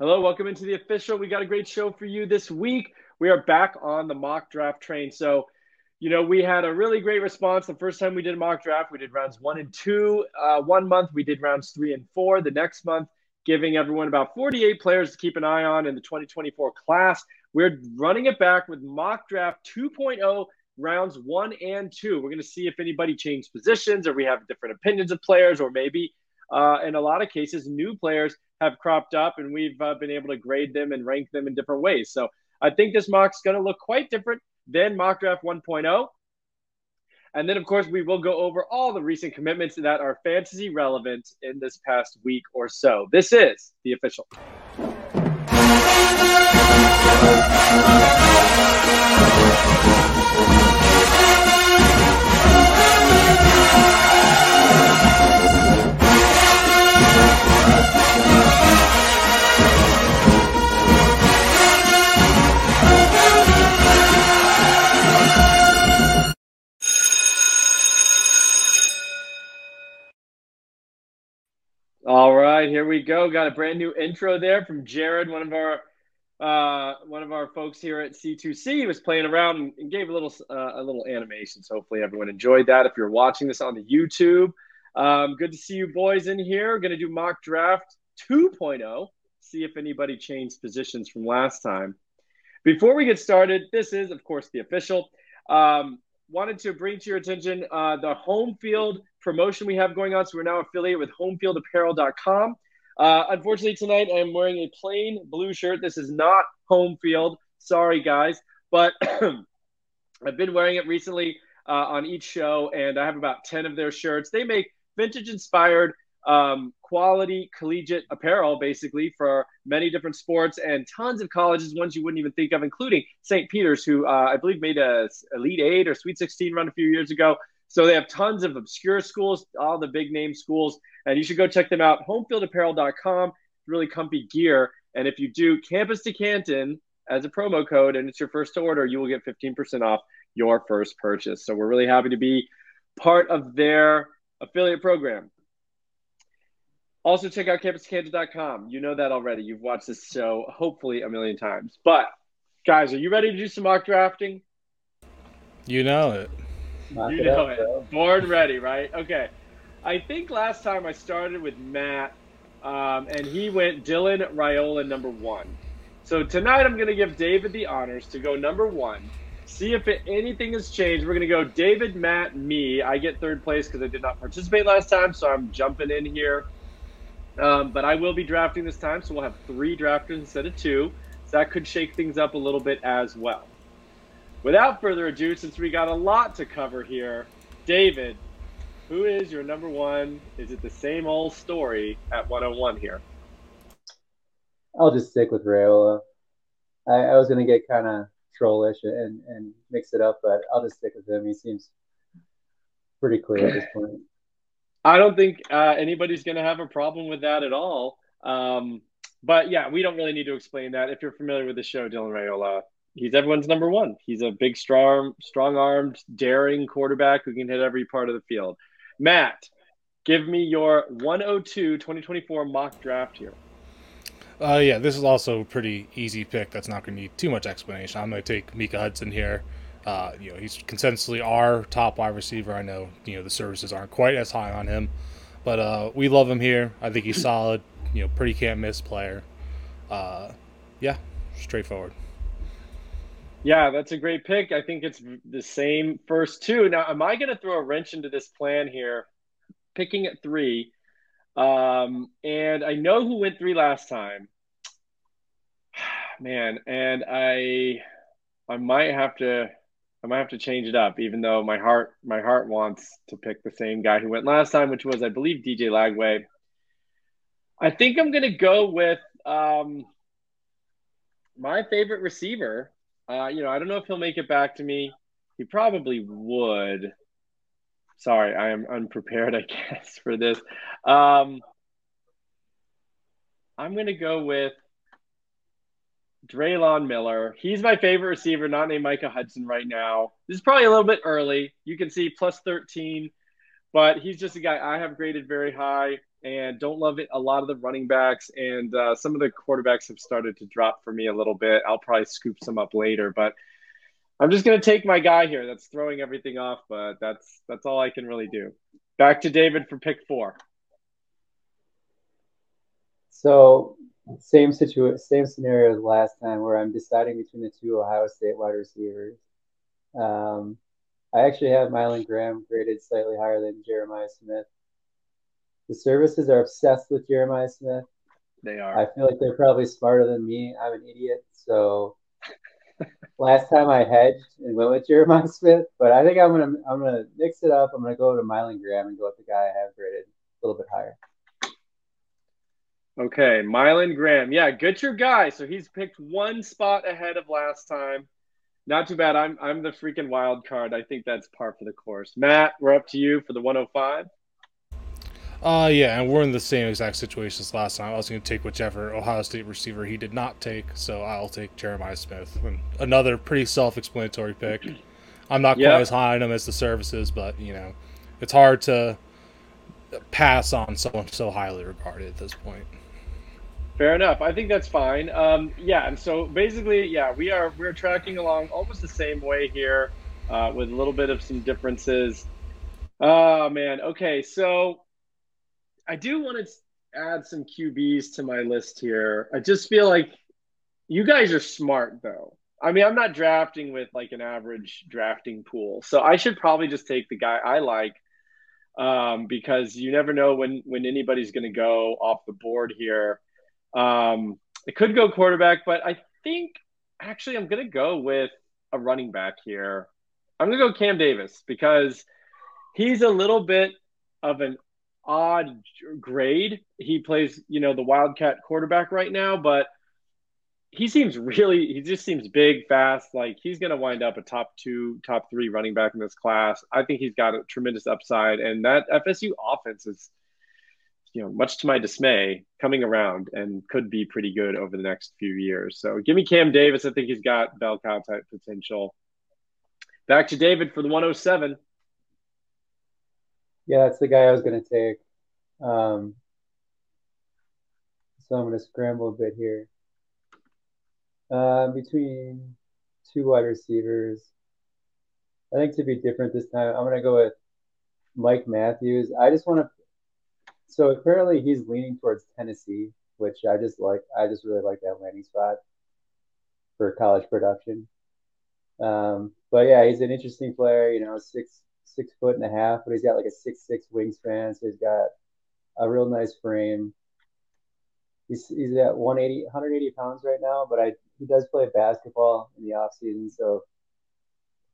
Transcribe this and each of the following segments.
Hello, welcome into the official. We got a great show for you this week. We are back on the mock draft train. So, you know, we had a really great response the first time we did mock draft. We did rounds one and two. Uh, one month we did rounds three and four. The next month, giving everyone about 48 players to keep an eye on in the 2024 class. We're running it back with mock draft 2.0 rounds one and two. We're going to see if anybody changed positions or we have different opinions of players, or maybe uh, in a lot of cases, new players have cropped up and we've uh, been able to grade them and rank them in different ways. So I think this mock's going to look quite different than mock draft 1.0. And then, of course, we will go over all the recent commitments that are fantasy relevant in this past week or so. This is the official. Here we go. Got a brand new intro there from Jared, one of our uh, one of our folks here at C2C. He was playing around and, gave a little uh, a little animation. So hopefully everyone enjoyed that. If you're watching this on the YouTube, um, good to see you boys in here. Going to do mock draft 2.0. See if anybody changed positions from last time. Before we get started, this is of course the official. Um, wanted to bring to your attention uh, the home field promotion we have going on. So we're now affiliated with homefieldapparel.com. Uh, unfortunately, tonight I'm wearing a plain blue shirt. This is not home field. Sorry, guys. But I've been wearing it recently uh, on each show, and I have about 10 of their shirts. They make vintage inspired um, quality collegiate apparel, basically, for many different sports and tons of colleges, ones you wouldn't even think of, including St. Peter's, who uh, I believe made a Elite Eight or Sweet 16 run a few years ago. So they have tons of obscure schools, all the big name schools, and you should go check them out. Homefieldapparel.com, really comfy gear. And if you do Campus to Canton as a promo code and it's your first order, you will get 15% off your first purchase. So we're really happy to be part of their affiliate program. Also, check out campuscanton.com. You know that already. You've watched this show hopefully a million times. But, guys, are you ready to do some mock drafting? You know it. Knock you it know up, it. Bro. Born ready, right? Okay. I think last time I started with Matt, um, and he went Dylan Raiola number one. So tonight I'm going to give David the honors to go number one. See if it, anything has changed. We're going to go David, Matt, me. I get third place because I did not participate last time, so I'm jumping in here. Um, but I will be drafting this time, so we'll have three drafters instead of two. So that could shake things up a little bit as well. Without further ado, since we got a lot to cover here, David, who is your number one? Is it the same old story at 101 here? I'll just stick with Raiola. I, I was going to get kind of trollish and, and mix it up, but I'll just stick with him. He seems pretty clear at this point. I don't think uh, anybody's going to have a problem with that at all. Um, but yeah, we don't really need to explain that. If you're familiar with the show, Dylan Raiola, he's everyone's number one. He's a big, strong, strong-armed, daring quarterback who can hit every part of the field. Matt, give me your 102 2024 mock draft here. Uh, yeah, this is also a pretty easy pick. That's not going to need too much explanation. I'm going to take Micah Hudson here. Uh, you know, he's consensually our top wide receiver. I know, you know, the services aren't quite as high on him, but uh, we love him here. I think he's solid. You know, pretty can't miss player. Uh, yeah, straightforward. Yeah, that's a great pick. I think it's the same first two. Now, am I going to throw a wrench into this plan here, picking at three? Um, and I know who went three last time. Man, and I I might have to I might have to change it up, even though my heart my heart wants to pick the same guy who went last time, which was I believe DJ Lagway. I think I'm gonna go with um, my favorite receiver. Uh, you know, I don't know if he'll make it back to me. He probably would. Sorry, I am unprepared, I guess, for this. Um, I'm gonna go with Drelon Miller. He's my favorite receiver, not named Micah Hudson right now. This is probably a little bit early. You can see plus 13, but he's just a guy I have graded very high. And don't love it. A lot of the running backs and uh, some of the quarterbacks have started to drop for me a little bit. I'll probably scoop some up later, but I'm just going to take my guy here. That's throwing everything off, but that's that's all I can really do. Back to David for pick four. So same situation, same scenario as last time, where I'm deciding between the two Ohio State wide receivers. Um, I actually have Mylan Graham graded slightly higher than Jeremiah Smith. The services are obsessed with Jeremiah Smith. They are. I feel like they're probably smarter than me. I'm an idiot. So last time I hedged and went with Jeremiah Smith, but I think I'm gonna I'm gonna mix it up. I'm gonna go to Mylan Graham and go with the guy I have graded a little bit higher. Okay, Mylan Graham. Yeah, get your guy. So he's picked one spot ahead of last time. Not too bad. I'm I'm the freaking wild card. I think that's par for the course. Matt, we're up to you for the 105. Uh, yeah, and we're in the same exact situation as last time. I was going to take whichever Ohio State receiver he did not take, so I'll take Jeremiah Smith. And another pretty self-explanatory pick. I'm not yep. quite as high on him as the services, but you know, it's hard to pass on someone so highly regarded at this point. Fair enough. I think that's fine. Um, yeah, and so basically, yeah, we are we're tracking along almost the same way here, uh, with a little bit of some differences. Oh man. Okay, so I do want to add some QBs to my list here. I just feel like you guys are smart though. I mean, I'm not drafting with like an average drafting pool, so I should probably just take the guy I like um, because you never know when when anybody's going to go off the board here. Um, it could go quarterback, but I think actually I'm going to go with a running back here. I'm going to go Cam Davis because he's a little bit of an odd grade. He plays, you know, the Wildcat quarterback right now, but he seems really, he just seems big, fast. Like he's going to wind up a top two, top three running back in this class. I think he's got a tremendous upside. And that FSU offense is, you know, much to my dismay, coming around and could be pretty good over the next few years. So give me Cam Davis. I think he's got bell cow type potential. Back to David for the 107. Yeah, that's the guy I was going to take. Um, so I'm going to scramble a bit here. Uh, between two wide receivers, I think to be different this time, I'm going to go with Mike Matthews. I just want to so apparently he's leaning towards Tennessee, which I just like. I just really like that landing spot for college production. Um, but yeah, he's an interesting player. You know, six six foot and a half, but he's got like a six six wingspan, so he's got a real nice frame. He's he's at 180 180 pounds right now, but I he does play basketball in the off season, so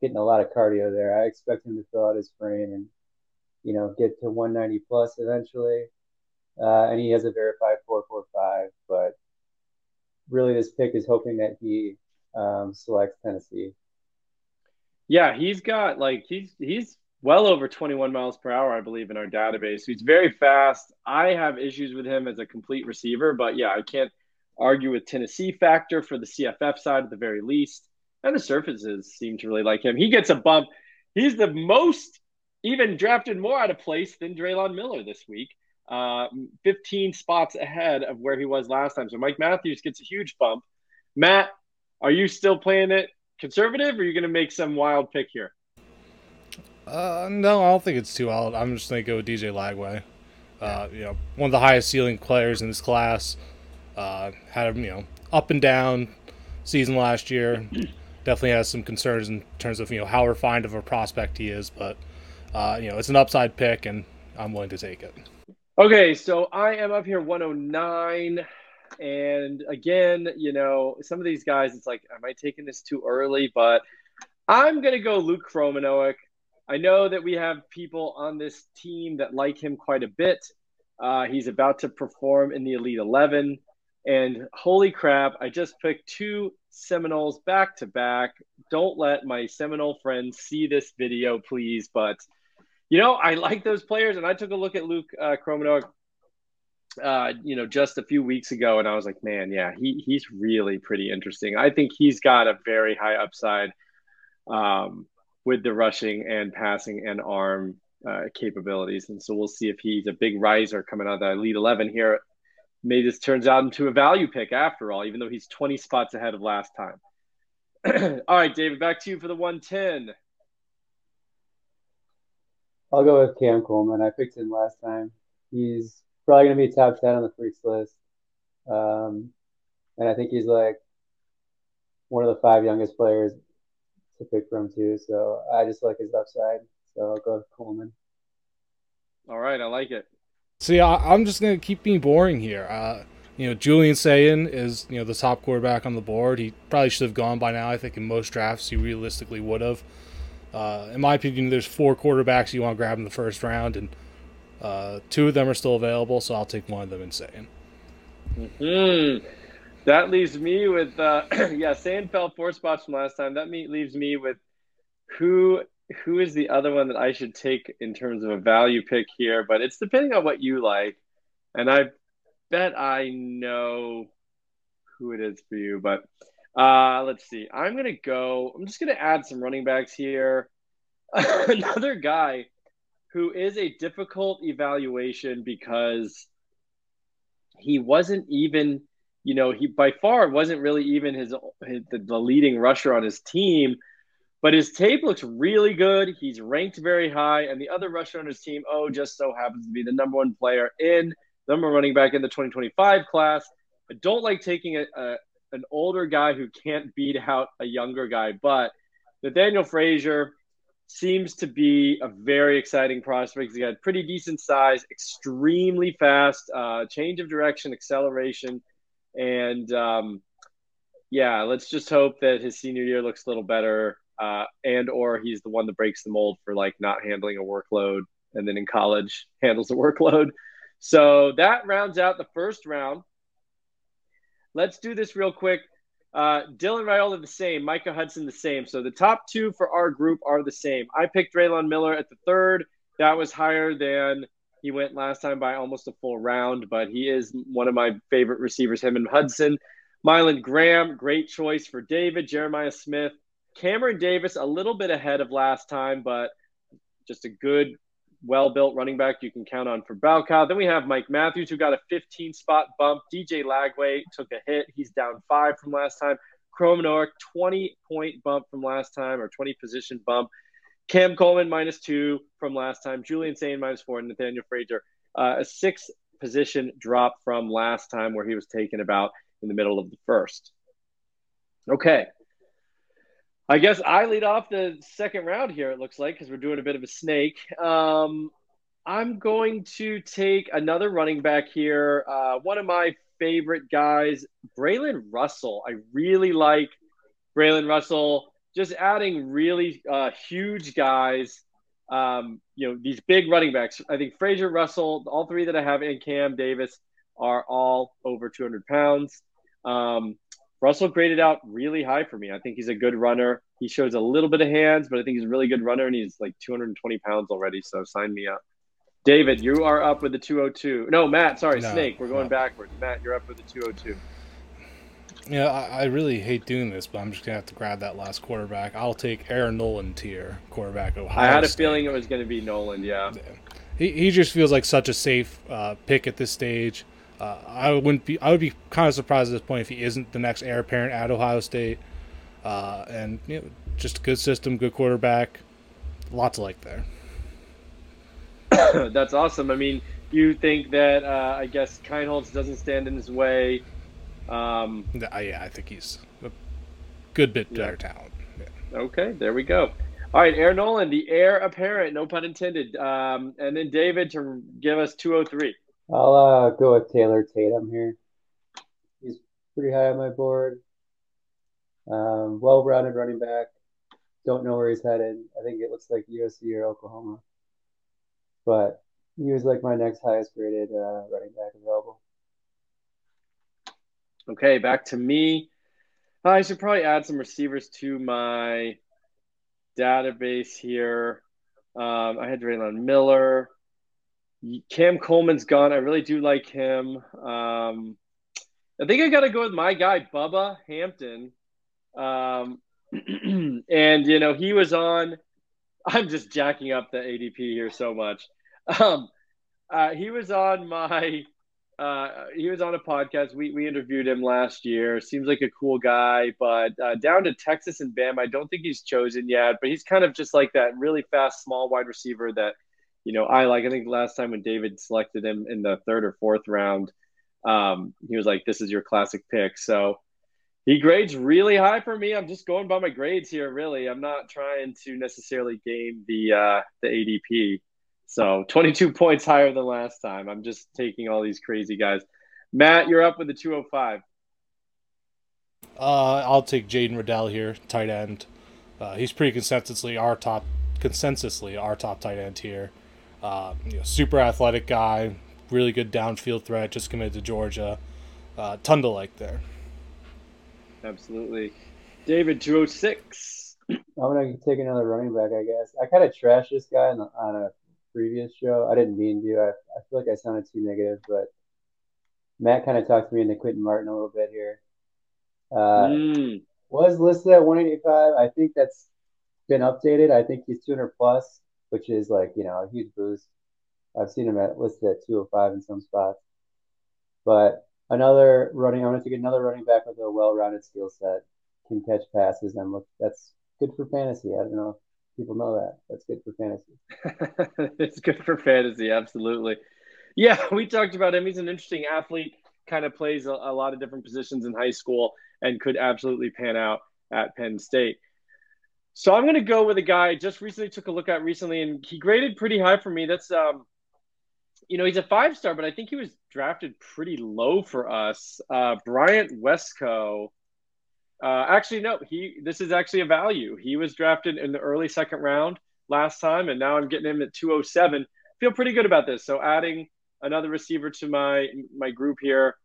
getting a lot of cardio there. I expect him to fill out his frame and you know, get to 190 plus eventually. Uh, and he has a verified 445, but really this pick is hoping that he um, selects Tennessee. Yeah, he's got like he's he's well over 21 miles per hour, I believe, in our database. He's very fast. I have issues with him as a complete receiver, but yeah, I can't argue with Tennessee factor for the CFF side at the very least. And the surfaces seem to really like him. He gets a bump. He's the most even drafted more out of place than Drelon Miller this week. Uh, 15 spots ahead of where he was last time. So Mike Matthews gets a huge bump. Matt, are you still playing it conservative or are you going to make some wild pick here? Uh, no, I don't think it's too wild. I'm just going to go with DJ Lagway. Uh, you know, one of the highest ceiling players in this class. Uh, had a, you know, up and down season last year. Definitely has some concerns in terms of, you know, how refined of a prospect he is, but – uh, you know, it's an upside pick, and I'm willing to take it. Okay, so I am up here 109. And again, you know, some of these guys, it's like, am I taking this too early? But I'm going to go Luke Kromenhoek. I know that we have people on this team that like him quite a bit. Uh, he's about to perform in the Elite 11. And holy crap, I just picked two Seminoles back to back. Don't let my Seminole friends see this video, please. But you know, I like those players, and I took a look at Luke uh, uh, you know, just a few weeks ago, and I was like, man, yeah, he he's really pretty interesting. I think he's got a very high upside um, with the rushing and passing and arm uh, capabilities. And so we'll see if he's a big riser coming out of the Elite 11 here. Maybe this turns out into a value pick after all, even though he's 20 spots ahead of last time. all right, David, back to you for the 110. I'll go with Cam Coleman. I picked him last time. He's probably going to be top 10 on the freaks list. Um, and I think he's like one of the five youngest players to pick from, too. So I just like his upside. So I'll go with Coleman. All right. I like it. See, I, am just going to keep being boring here. Uh, you know, Julian Sayin is, you know, the top quarterback on the board. He probably should have gone by now. I think in most drafts he realistically would have. Uh, in my opinion, there's four quarterbacks you want to grab in the first round, and uh, two of them are still available, so I'll take one of them Sayin. Hmm. That leaves me with uh, yeah, Sayin fell four spots from last time. That leaves me with who who is the other one that I should take in terms of a value pick here, but it's depending on what you like. And I bet I know who it is for you, but uh, let's see. I'm to go, I'm just to add some running backs here. Another guy who is a difficult evaluation because he wasn't even, you know, he by far wasn't really even his, his the, the leading rusher on his team but his tape looks really good. He's ranked very high, and the other rusher on his team, oh, just so happens to be the number one player in number running back in the 2025 class. I don't like taking a, a an older guy who can't beat out a younger guy, but Nathaniel Frazier seems to be a very exciting prospect. He's got pretty decent size, extremely fast, uh, change of direction, acceleration, and um, yeah, let's just hope that his senior year looks a little better uh, and or he's the one that breaks the mold for like not handling a workload and then in college handles the workload. So that rounds out the first round. Let's do this real quick. Uh, Dylan Raiola the same, Micah Hudson the same. So the top two for our group are the same. I picked Drelon Miller at the third. That was higher than he went last time by almost a full round, but he is one of my favorite receivers, him and Hudson. Mylan Graham, great choice for David. Jeremiah Smith, Cameron Davis, a little bit ahead of last time, but just a good, well built running back you can count on for bell cow. Then we have Mike Matthews, who got a 15 spot bump. DJ Lagway took a hit. He's down five from last time. Kromenhoek, 20 point bump from last time, or 20 position bump. Cam Coleman, minus two from last time. Julian Sayin, minus four. And Nathaniel Frazier, uh, a six position drop from last time, where he was taken about in the middle of the first. Okay. I guess I lead off the second round here, it looks like, because we're doing a bit of a snake. Um, I'm going to take another running back here. Uh, one of my favorite guys, Braylon Russell. I really like Braylon Russell. Just adding really uh, huge guys. Um, you know, these big running backs. I think Frazier Russell, all three that I have, and Cam Davis are all over 200 pounds. Um, Russell graded out really high for me. I think he's a good runner. He shows a little bit of hands, but I think he's a really good runner, and he's like 220 pounds already. So sign me up. David, you are up with the 202. No, Matt, sorry, no, Snake. We're going no. backwards. Matt, you're up with the 202. Yeah, I, I, really hate doing this, but I'm just gonna have to grab that last quarterback. I'll take Aaron Noland here, quarterback Ohio. I had a State. feeling it was going to be Noland. Yeah. yeah. He, he just feels like such a safe uh, pick at this stage. Uh, I wouldn't be. I would be kind of surprised at this point if he isn't the next heir apparent at Ohio State. Uh, and you know, just a good system, good quarterback, lots to like there. That's awesome. I mean, you think that uh, I guess Kienholz doesn't stand in his way. Um, uh, yeah, I think he's a good bit better yeah. talent. Yeah. Okay, there we go. All right, Aaron Noland, the heir apparent, no pun intended. Um, and then David to give us 203. I'll uh, go with Taylor Tatum here. He's pretty high on my board. Um, well-rounded running back. Don't know where he's headed. I think it looks like USC or Oklahoma. But he was like my next highest graded uh, running back available. Okay, back to me. I should probably add some receivers to my database here. Um, I had Drelon Miller. Cam Coleman's gone. I really do like him. Um, I think I got to go with my guy, Bubba Hampton. Um, and, you know, he was on I'm just jacking up the ADP here so much. Um, uh, he was on my uh, he was on a podcast. We we interviewed him last year. Seems like a cool guy, but uh, down to Texas and Bam. I don't think he's chosen yet, but he's kind of just like that really fast, small wide receiver that you know I like. I think last time when David selected him in the third or fourth round, um, he was like, "This is your classic pick." So he grades really high for me. I'm just going by my grades here. Really, I'm not trying to necessarily game the uh, the ADP. So 22 points higher than last time. I'm just taking all these crazy guys. Matt, you're up with the 205. Uh, I'll take Jaden Reddell here, tight end. Uh, he's pretty consensusly our top, consensusly our top tight end here. Uh, you know, super athletic guy, really good downfield threat. Just committed to Georgia. Uh, ton to like there. Absolutely, David 206. I'm gonna take another running back, I guess. I kind of trashed this guy on, on a previous show. I didn't mean to. I, I feel like I sounded too negative, but Matt kind of talked me into Quinton Martin a little bit here. Uh, mm. Was listed at 185. I think that's been updated. I think he's 200 plus, which is like you know a huge boost. I've seen him at listed at 205 in some spots. But another running, I'm going to take another running back with a well-rounded skill set, can catch passes, and look, that's good for fantasy. I don't know if people know that. That's good for fantasy. it's good for fantasy, absolutely. Yeah, we talked about him. He's an interesting athlete, kind of plays a, a lot of different positions in high school and could absolutely pan out at Penn State. So I'm going to go with a guy I just recently took a look at recently, and he graded pretty high for me. That's, um, you know, he's a five star, but I think he was drafted pretty low for us. Uh, Bryant Wesco uh, actually, no. He this is actually a value. He was drafted in the early second round last time, and now I'm getting him at 207. Feel pretty good about this. So adding another receiver to my my group here,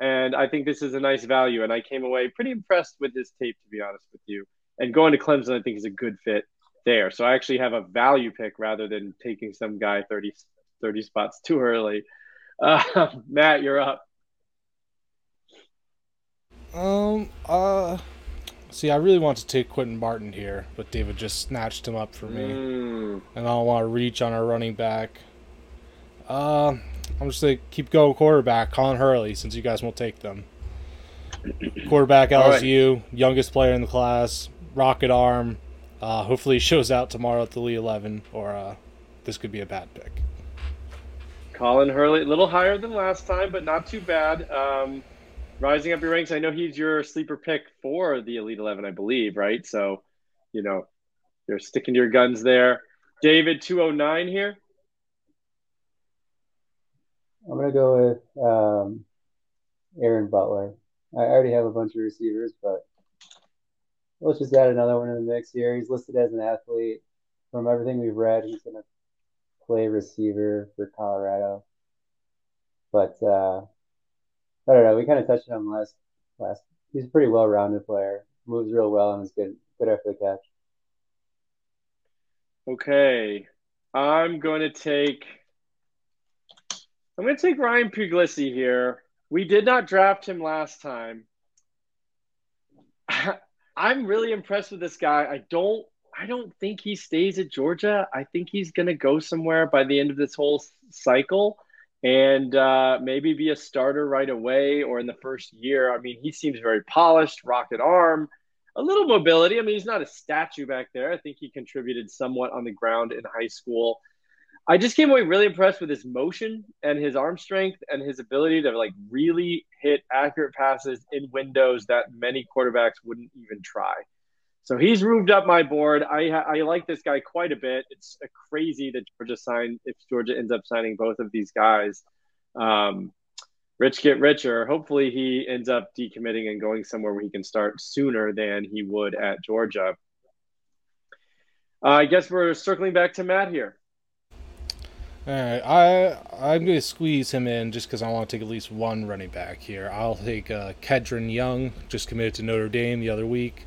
and I think this is a nice value. And I came away pretty impressed with his tape, to be honest with you. And going to Clemson, I think is a good fit there. So I actually have a value pick rather than taking some guy 30, 30 spots too early. Uh, Matt, you're up. Um, uh, see, I really want to take Quinton Martin here, but David just snatched him up for me. Mm. And I don't want to reach on our running back. Uh, I'm just going to keep going quarterback, Colin Hurley, since you guys won't take them. quarterback LSU, right. youngest player in the class, rocket arm. Uh, hopefully he shows out tomorrow at the Elite 11, or uh, this could be a bad pick. Colin Hurley, a little higher than last time, but not too bad. Um, rising up your ranks. I know he's your sleeper pick for the Elite Eleven, I believe, right? So, you know, you're sticking to your guns there. David, two oh nine here. I'm gonna go with um, Aaron Butler. I already have a bunch of receivers, but let's just add another one in the mix here. He's listed as an athlete. From everything we've read, he's gonna play receiver for Colorado. But uh, I don't know. We kind of touched on him last last. He's a pretty well rounded player. Moves real well and is good good after the catch. Okay, I'm going to take. I'm going to take Ryan Puglisi here. We did not draft him last time. I'm really impressed with this guy. I don't I don't think he stays at Georgia. I think he's going to go somewhere by the end of this whole cycle and uh, maybe be a starter right away or in the first year. I mean, he seems very polished, rocket arm, a little mobility. I mean, he's not a statue back there. I think he contributed somewhat on the ground in high school. I just came away really impressed with his motion and his arm strength and his ability to like really hit accurate passes in windows that many quarterbacks wouldn't even try. So he's moved up my board. I I like this guy quite a bit. It's crazy that Georgia signed if Georgia ends up signing both of these guys. Um, rich get richer. Hopefully he ends up decommitting and going somewhere where he can start sooner than he would at Georgia. Uh, I guess we're circling back to Matt here. All right, I I'm to squeeze him in just because I want to take at least one running back here. I'll take uh, Kedren Young, just committed to Notre Dame the other week.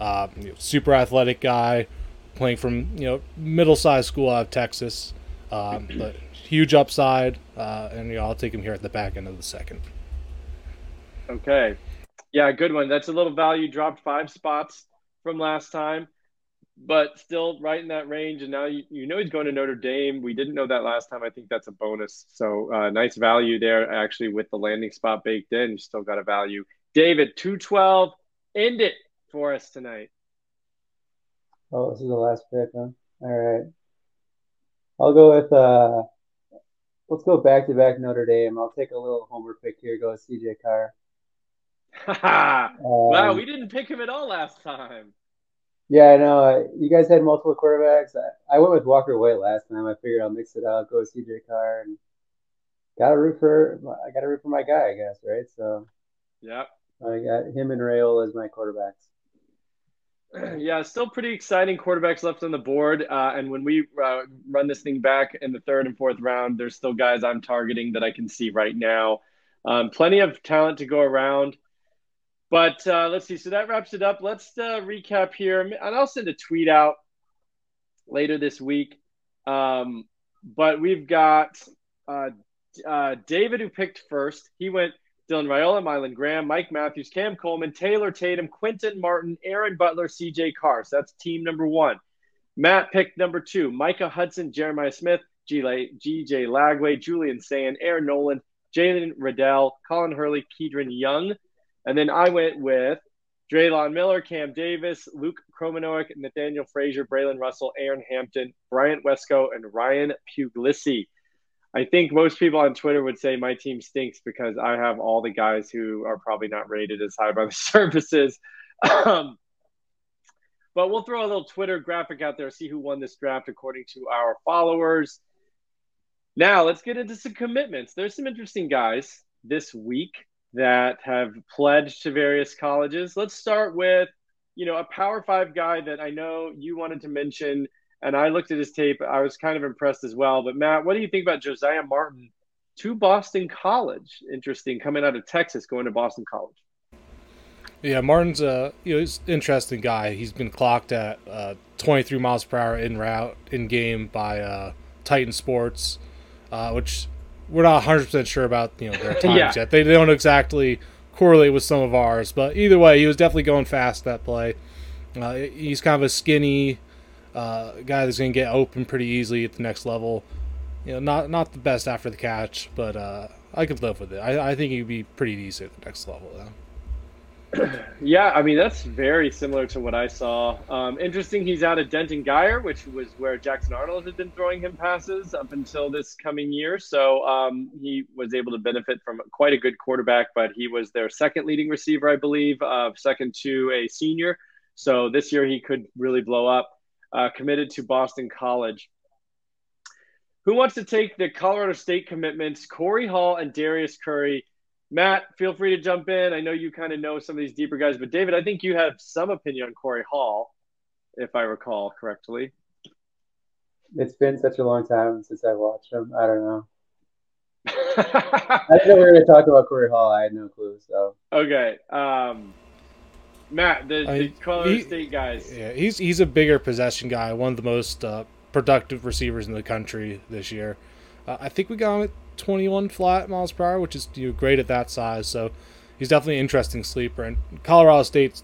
Uh, you know, super athletic guy, playing from you know middle-sized school out of Texas, um, but huge upside, uh, and you know I'll take him here at the back end of the second. Okay, yeah, good one. That's a little value. Dropped five spots from last time. But still right in that range. And now you, you know he's going to Notre Dame. We didn't know that last time. I think that's a bonus. So uh, nice value there, actually, with the landing spot baked in. You still got a value. David, 212, end it for us tonight. Oh, this is the last pick, huh? All right. I'll go with uh let's go back to back Notre Dame. I'll take a little homer pick here, go with CJ Carr. um, wow, we didn't pick him at all last time. Yeah, I know. You guys had multiple quarterbacks. I, I went with Walker White last time. I figured I'll mix it out, go with CJ Carr, and got to root for. I got to root for my guy, I guess, right? So, yep. I got him and Raiola as my quarterbacks. Yeah, still pretty exciting quarterbacks left on the board. Uh, and when we uh, run this thing back in the third and fourth round, there's still guys I'm targeting that I can see right now. Um, plenty of talent to go around. But uh, let's see. So that wraps it up. Let's uh, recap here, and I'll send a tweet out later this week. Um, but we've got uh, uh, David who picked first. He went Dylan Raiola, Mylan Graham, Mike Matthews, Cam Coleman, Taylor Tatum, Quinton Martin, Aaron Butler, CJ Carr. So that's team number one. Matt picked number two. Micah Hudson, Jeremiah Smith, DJ Lagway, Julian Sayin, Aaron Noland, Jalen Reddell, Colin Hurley, Kedren Young. And then I went with Drelon Miller, Cam Davis, Luke Kromenhoek, Nathaniel Frazier, Braylon Russell, Aaron Hampton, Bryant Wesco, and Ryan Puglisi. I think most people on Twitter would say my team stinks because I have all the guys who are probably not rated as high by the services. Um, but we'll throw a little Twitter graphic out there, see who won this draft according to our followers. Now, let's get into some commitments. There's some interesting guys this week that have pledged to various colleges. Let's start with, you know, a Power Five guy that I know you wanted to mention, and I looked at his tape. I was kind of impressed as well. But Matt, what do you think about Josiah Martin to Boston College? Interesting, coming out of Texas, going to Boston College. Yeah, Martin's a you know he's an interesting guy. He's been clocked at uh, 23 miles per hour in route in game by uh, Titan Sports, uh, which we're not 100 percent sure about you know their times yeah. yet. They, they don't exactly correlate with some of ours, but either way, he was definitely going fast that play. Uh, he's kind of a skinny uh, guy that's going to get open pretty easily at the next level. You know, not not the best after the catch, but uh, I could live with it. I, I think he'd be pretty decent at the next level though. Yeah, I mean that's very similar to what I saw. Um, interesting, he's out of Denton Guyer, which was where Jackson Arnold had been throwing him passes up until this coming year. So um, he was able to benefit from quite a good quarterback, but he was their second leading receiver, I believe, uh, second to a senior. So this year he could really blow up. Uh, committed to Boston College. Who wants to take the Colorado State commitments? Corey Hall and Darius Curry Matt, feel free to jump in. I know you kind of know some of these deeper guys, but David, I think you have some opinion on Corey Hall, if I recall correctly. It's been such a long time since I watched him. I don't know. I didn't know we were going to talk about Corey Hall. I had no clue. So okay, um, Matt, the, the Colorado he, State guys. Yeah, he's he's a bigger possession guy. One of the most uh, productive receivers in the country this year. Uh, I think we got him at 21 flat miles per hour, which is you know, great at that size. So he's definitely an interesting sleeper. And Colorado State's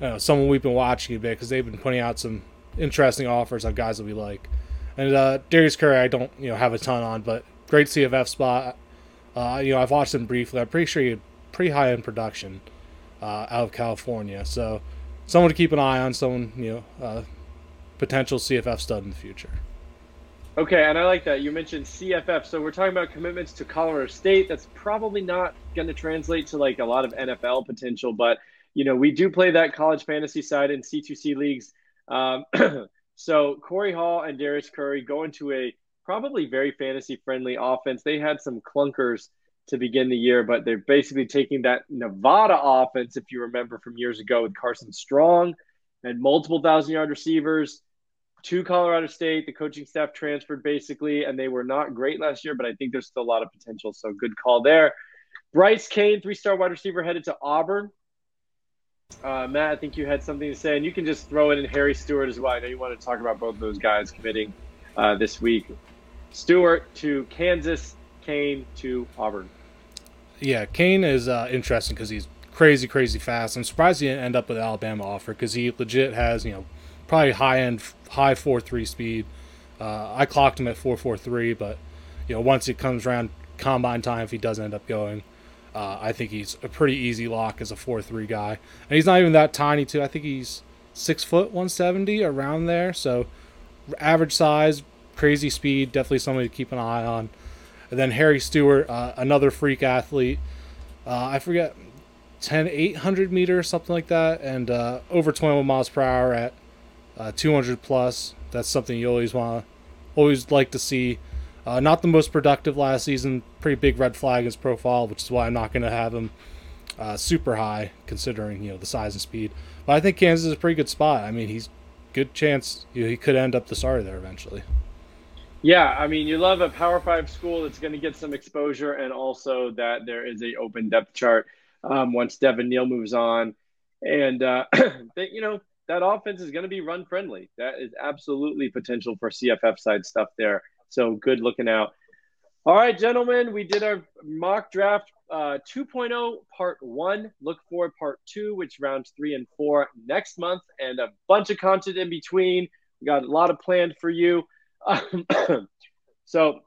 you know, someone we've been watching a bit because they've been putting out some interesting offers on guys that we like. And uh, Darius Curry, I don't you know have a ton on, but great CFF spot. Uh, you know, I've watched him briefly. I'm pretty sure he had pretty high in production uh, out of California. So someone to keep an eye on. Someone you know, uh, potential CFF stud in the future. Okay, and I like that. You mentioned CFF. So we're talking about commitments to Colorado State. That's probably not going to translate to like a lot of NFL potential, but you know, we do play that college fantasy side in C2C leagues. Um, so Corey Hall and Darius Curry go into a probably very fantasy friendly offense. They had some clunkers to begin the year, but they're basically taking that Nevada offense, if you remember from years ago with Carson Strong and multiple thousand yard receivers to Colorado State. The coaching staff transferred basically, and they were not great last year, but I think there's still a lot of potential. So good call there. Bryce Kane, three star wide receiver, headed to Auburn. Uh, Matt, I think you had something to say, and you can just throw in Harry Stewart as well. I know you want to talk about both those guys committing uh, this week. Stewart to Kansas, Kane to Auburn. Yeah, Kane is uh, interesting because he's crazy, crazy fast. I'm surprised he didn't end up with Alabama offer because he legit has, you know, probably high end, high four three speed. Uh, I clocked him at four four three, but you know once it comes around combine time, if he does end up going, uh, I think he's a pretty easy lock as a four three guy, and he's not even that tiny too. I think he's six foot one seventy around there, so average size, crazy speed, definitely somebody to keep an eye on. And then Harry Stewart, uh, another freak athlete. Uh, I forget 10 800 meters something like that and uh, over 21 miles per hour at uh, 200 plus that's something you always want to always like to see. Uh, not the most productive last season pretty big red flag in his profile which is why i'm not going to have him uh, super high considering you know the size and speed. But i think kansas is a pretty good spot. I mean he's good chance you know, he could end up the starter there eventually. Yeah, I mean, you love a Power Five school that's going to get some exposure, and also that there is a open depth chart um, once Devin Neal moves on. And, uh, you know, that offense is going to be run friendly. That is absolutely potential for CFF side stuff there. So good looking out. All right, gentlemen, we did our mock draft uh, 2.0 part one. Look for part two, which rounds three and four next month, and a bunch of content in between. We got a lot of planned for you. so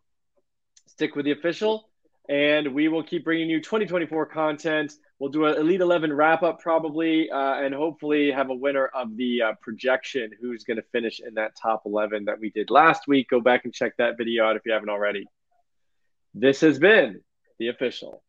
stick with the official and we will keep bringing you 2024 content. We'll do an Elite 11 wrap up probably, uh, and hopefully have a winner of the uh, projection who's going to finish in that top 11 that we did last week. Go back and check that video out if you haven't already. This has been the official.